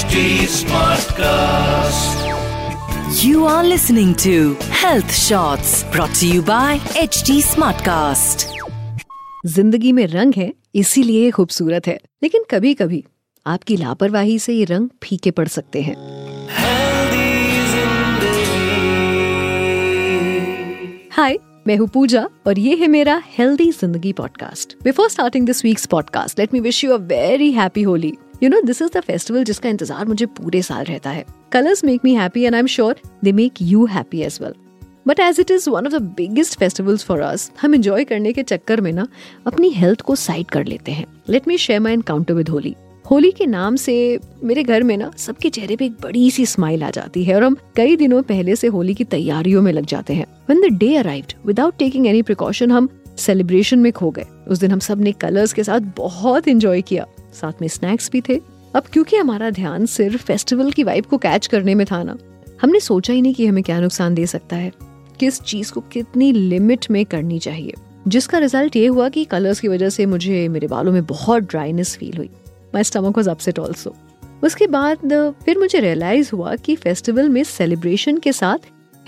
HD Smartcast. You are listening to Health Shots brought to you by HD Smartcast. ज़िंदगी में रंग है इसीलिए खूबसूरत है। लेकिन कभी कभी आपकी लापरवाही से ये रंग फीके पड़ सकते हैं। हाय मैं हूँ पूजा और ये है मेरा हेल्दी ज़िंदगी podcast before starting this week's podcast let me wish you a very happy Holi you know this is the festival जिसका इंतज़ार मुझे पूरे साल रहता है। Colours make me happy and I am sure they make you happy as well but as it is one of the biggest festivals for us हम enjoy करने के चक्कर में ना अपनी हेल्थ को साइड कर लेते हैं। Let me share my encounter with Holi Holi के नाम से मेरे घर में ना सबके चेहरे पे एक बड़ी सी स्माइल आ जाती है और हम कई दिनों पहले से होली की तैयारियों में लग जाते हैं। When the day arrived without taking any precaution हम सेलिब्रेशन में खो गए। उस दिन हम सबने कलर्स के साथ बहुत इंजॉय किया। साथ में स्नैक्स भी थे। अब क्योंकि हमारा ध्यान सिर्फ़ फेस्टिवल की वाइब को कैच करने में था ना, हमने सोचा ही नहीं कि हमें क्या नुकसान दे सकता है। किस चीज़ को कितनी लिमिट में करनी चाहिए। जिसका रिज़ल्ट ये हुआ कि कलर्स की वजह से मुझे मेरे बालों में बहुत ड्राइनेस फील हुई। My stomach was upset also उसके बाद, फिर मुझे रियलाइज़ हुआ कि फेस्टिवल में सेलिब्रेशन के साथ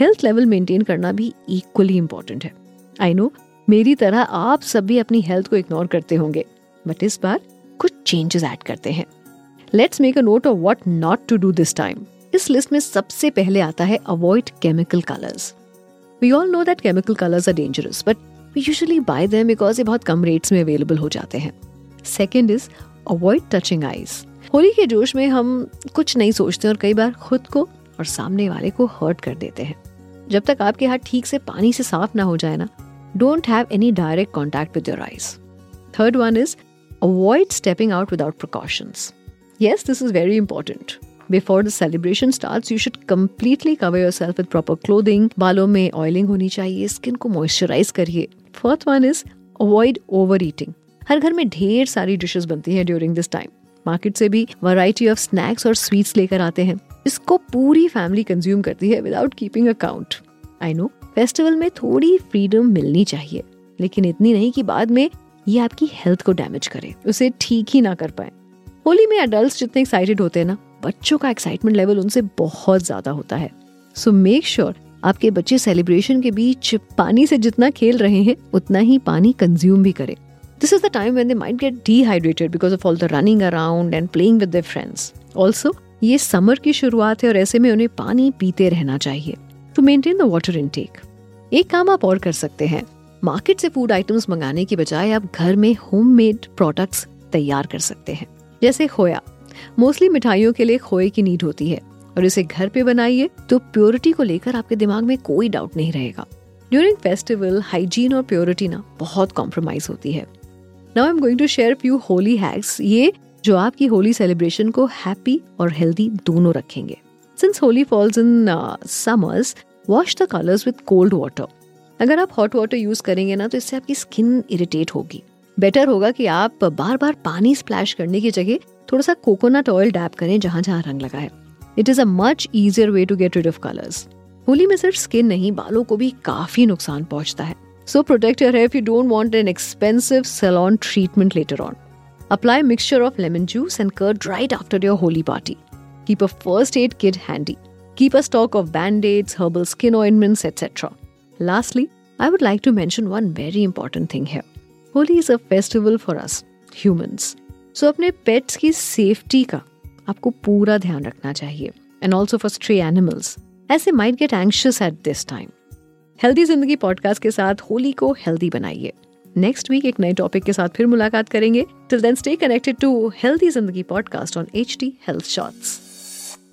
हेल्थ लेवल मेंटेन करना भी इक्वली इम्पोर्टेंट है। आई नो मेरी तरह आप सब भी अपनी हेल्थ को इग्नोर करते होंगे। बट इस बार कुछ चेंजेस ऐड करते हैं। Let's make a note of what not to do this time इस लिस्ट में सबसे पहले आता है avoid chemical colours we all know that chemical colours are dangerous but we usually buy them because ये बहुत कम रेट्स में अवेलेबल हो जाते हैं। Second is avoid touching eyes Holi के जोश में हम कुछ नहीं सोचते और कई बार खुद को और सामने वाले को हर्ट कर देते हैं। जब तक आपके हाथ ठीक से पानी से साफ़ ना हो जाए ना don't have any direct contact with your eyes third one is avoid stepping out without precautions Yes, this is very important. Before the celebration starts, you should completely cover yourself with proper clothing. बालों में oiling होनी चाहिए skin को moisturise करिए. Fourth one is avoid over eating हर घर में ढेर सारी डिशेस बनती हैं ड्यूरिंग दिस टाइम मार्केट से भी वैरायटी ऑफ़ स्नैक्स और स्वीट्स लेकर आते हैं. इसको पूरी फैमिली कंज्यूम करती है without keeping a count I know festival में थोड़ी फ्रीडम मिलनी चाहिए लेकिन इतनी नहीं कि बाद में ये आपकी हेल्थ को डैमेज करे। उसे ठीक ही ना कर पाए। होली में अडल्ट जितने एक्साइटेड होते हैं ना, बच्चों का एक्साइटमेंट लेवल उनसे बहुत ज़्यादा होता है। सो मेक श्योर आपके बच्चे सेलिब्रेशन के बीच पानी से जितना खेल रहे हैं, उतना ही पानी कंज्यूम भी करें। This is the time when they might get dehydrated because of all the running around and playing with their friends also ये समर की शुरुआत है और ऐसे में उन्हें पानी पीते रहना चाहिए। To maintain the water intake एक काम आप और कर सकते हैं। मार्केट से फ़ूड आइटम्स मंगाने की बजाय आप घर में होममेड प्रोडक्ट्स तैयार कर सकते हैं। जैसे खोया। मोस्टली मिठाइयों के लिए खोए की नीड होती है। और इसे घर पे बनाइए तो प्योरिटी को लेकर आपके दिमाग में कोई डाउट नहीं रहेगा। ड्यूरिंग फेस्टिवल हाइजीन और प्योरिटी ना बहुत कॉम्प्रोमाइज होती है। Now I am going to share few Holi hacks ये जो आपकी होली सेलिब्रेशन को हैप्पी और हेल्दी दोनों रखेंगे। Since Holi falls in summers wash the colours with cold water अगर आप हॉट वाटर यूज़ करेंगे ना तो इससे आपकी स्किन इरिटेट होगी। बेटर होगा कि आप बार बार पानी स्प्लैश करने की जगह थोड़ा सा कोकोनट ऑयल डैप करें जहाँ जहाँ रंग लगा है। It is a much easier way to get rid of colours Holi में सिर्फ़ स्किन नहीं, बालों को भी काफ़ी नुकसान पहुँचता है। So protect your if you don't want an expensive salon treatment later on apply mixture of lemon juice and curd right after your Holi party keep a first aid kit handy keep a stock of band-aids, herbal skin ointments etc lastly i would like to mention one very important thing here. Holi is a festival for us humans so अपने pets की safety का आपको पूरा ध्यान रखना चाहिए and also for stray animals ऐसे might get anxious at this time healthy Zindagi podcast के साथ होली को हेल्दी बनाइए। नेक्स्ट वीक एक नए टॉपिक के साथ फिर मुलाकात करेंगे। Till then stay connected to healthy Zindagi podcast on H T health shorts